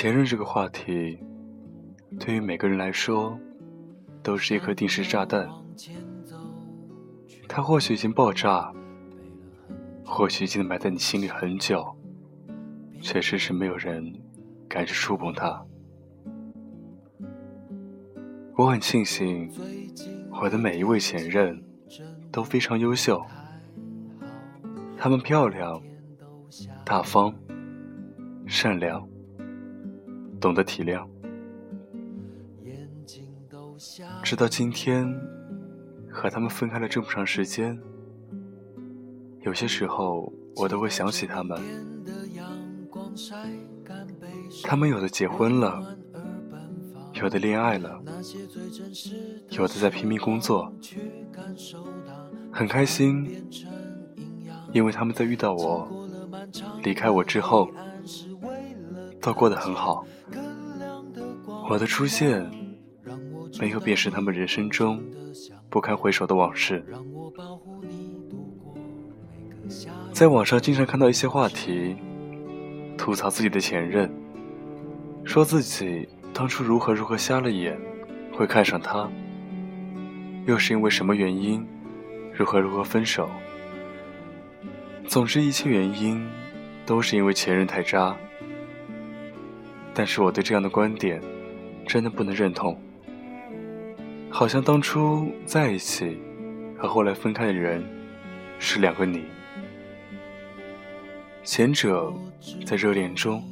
前任这个话题，对于每个人来说，都是一颗定时炸弹。它或许已经爆炸，或许已经埋在你心里很久，却迟迟没有人敢去触碰它。我很庆幸，我的每一位前任都非常优秀，他们漂亮、大方、善良。懂得体谅，直到今天，和他们分开了这么长时间，有些时候我都会想起他们。他们有的结婚了，有的恋爱了，有的在拼命工作，很开心，因为他们在遇到我、离开我之后，都过得很好。我的出现，没有便是他们人生中不堪回首的往事。在网上经常看到一些话题，吐槽自己的前任，说自己当初如何如何瞎了眼，会看上他，又是因为什么原因，如何如何分手。总之，一切原因都是因为前任太渣。但是我对这样的观点。真的不能认同，好像当初在一起和后来分开的人是两个你。前者在热恋中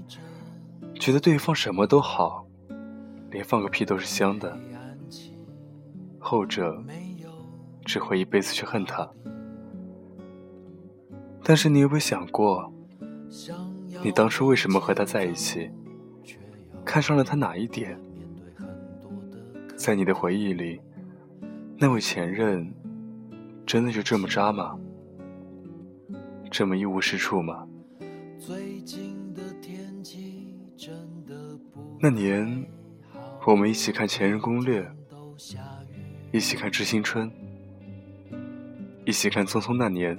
觉得对方什么都好，连放个屁都是香的；后者只会一辈子去恨他。但是你有没有想过，你当初为什么和他在一起？看上了他哪一点？在你的回忆里，那位前任真的就这么渣吗？这么一无是处吗？那年，我们一起看《前任攻略》，一起看《致青春》，一起看《匆匆那年》，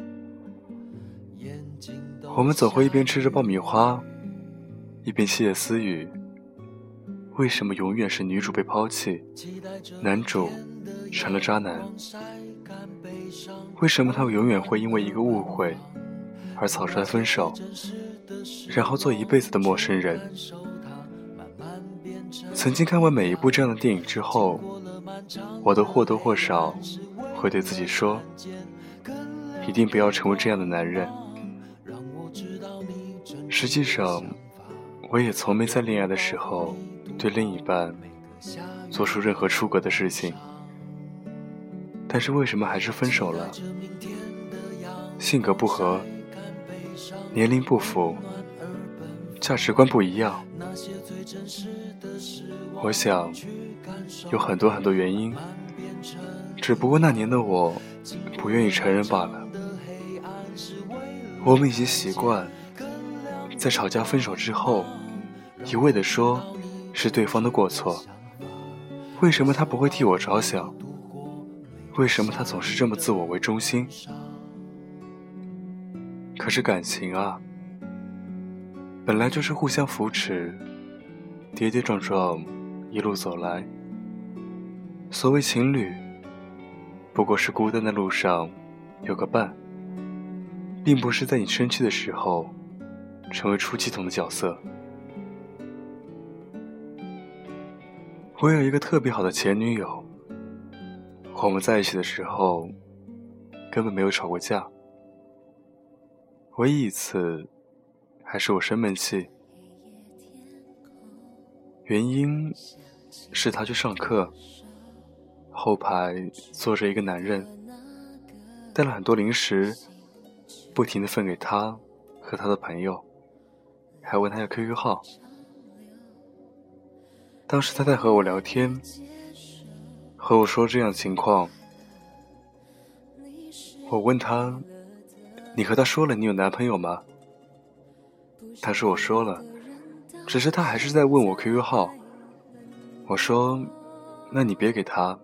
我们总会一边吃着爆米花，一边窃窃私语。为什么永远是女主被抛弃，男主成了渣男？为什么他永远会因为一个误会而草率分手，然后做一辈子的陌生人？曾经看完每一部这样的电影之后，我都或多或少会对自己说：一定不要成为这样的男人。实际上，我也从没在恋爱的时候。对另一半做出任何出格的事情，但是为什么还是分手了？性格不合，年龄不符，价值观不一样。我想有很多很多原因，只不过那年的我不愿意承认罢了。我们已经习惯在吵架分手之后，一味的说。是对方的过错，为什么他不会替我着想？为什么他总是这么自我为中心？可是感情啊，本来就是互相扶持，跌跌撞撞，一路走来。所谓情侣，不过是孤单的路上有个伴，并不是在你生气的时候成为出气筒的角色。我有一个特别好的前女友，我们在一起的时候根本没有吵过架，唯一一次还是我生闷气，原因是她去上课，后排坐着一个男人，带了很多零食，不停的分给她和她的朋友，还问她要 QQ 号。当时他在和我聊天，和我说这样情况。我问他：“你和他说了你有男朋友吗？”他说：“我说了，只是他还是在问我 QQ 号。”我说：“那你别给他，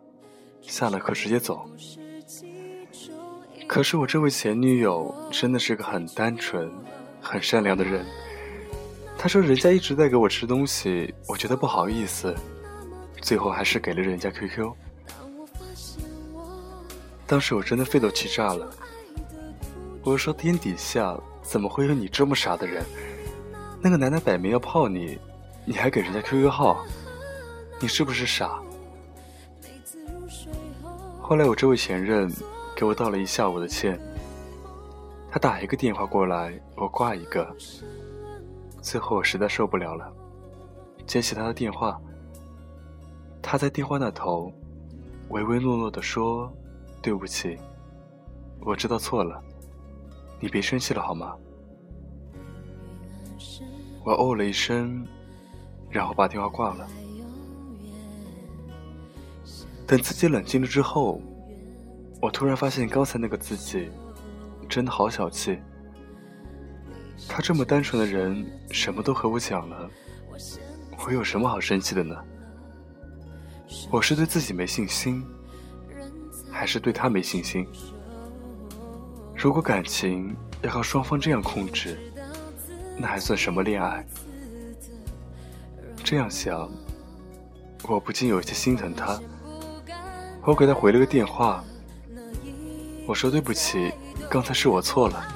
下了课直接走。可是我这位前女友真的是个很单纯、很善良的人。她说人家一直在给我吃东西，我觉得不好意思，最后还是给了人家 QQ。当时我真的肺都气炸了。我说天底下怎么会有你这么傻的人？那个男的摆明要泡你，你还给人家 QQ 号，你是不是傻？后来我这位前任。给我道了一下午的歉。他打一个电话过来，我挂一个。最后我实在受不了了，接起他的电话。他在电话那头，唯唯诺诺地说：“对不起，我知道错了，你别生气了好吗？”我哦了一声，然后把电话挂了。等自己冷静了之后。我突然发现，刚才那个自己，真的好小气。他这么单纯的人，什么都和我讲了，我有什么好生气的呢？我是对自己没信心，还是对他没信心？如果感情要靠双方这样控制，那还算什么恋爱？这样想，我不禁有些心疼他。我给他回了个电话。我说对不起，刚才是我错了，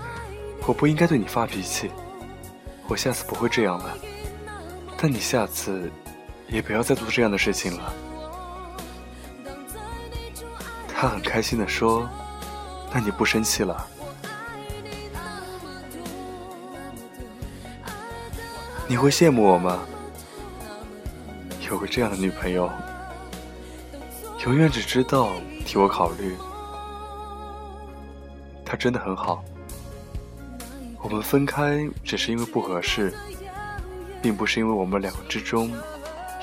我不应该对你发脾气，我下次不会这样了。但你下次也不要再做这样的事情了。他很开心的说：“那你不生气了？你会羡慕我吗？有个这样的女朋友，永远只知道替我考虑。”他真的很好，我们分开只是因为不合适，并不是因为我们两个之中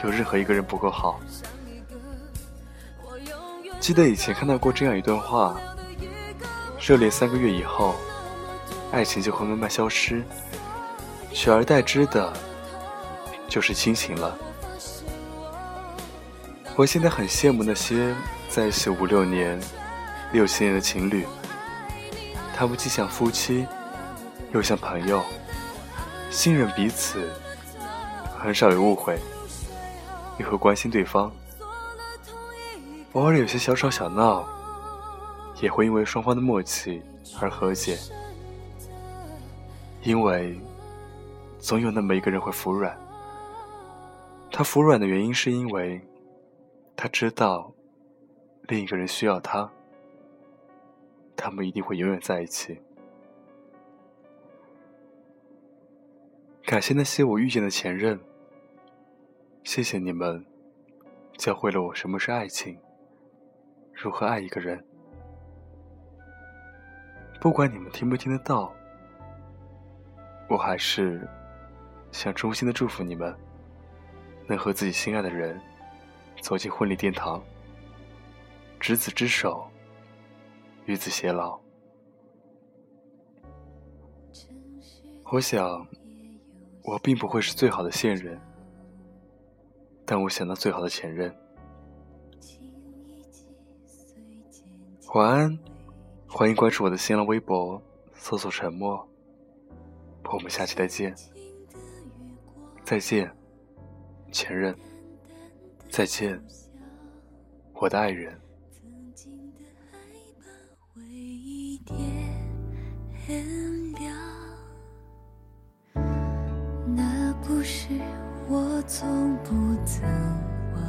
有任何一个人不够好。记得以前看到过这样一段话：热恋三个月以后，爱情就会慢慢消失，取而代之的就是亲情了。我现在很羡慕那些在一起五六年、六七年的情侣。他们既像夫妻，又像朋友，信任彼此，很少有误会，也会关心对方。偶尔有些小吵小闹，也会因为双方的默契而和解。因为总有那么一个人会服软。他服软的原因是因为他知道另一个人需要他。他们一定会永远在一起。感谢那些我遇见的前任，谢谢你们，教会了我什么是爱情，如何爱一个人。不管你们听不听得到，我还是想衷心的祝福你们，能和自己心爱的人走进婚礼殿堂，执子之手。与子偕老。我想，我并不会是最好的现任，但我想到最好的前任。晚安，欢迎关注我的新浪微博，搜索“沉默”。我们下期再见。再见，前任。再见，我的爱人。从不曾忘，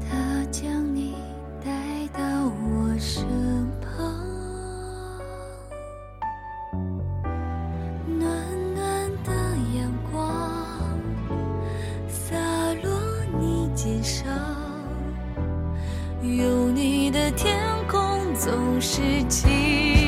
他将你带到我身旁，暖暖的阳光洒落你肩上，有你的天空总是晴。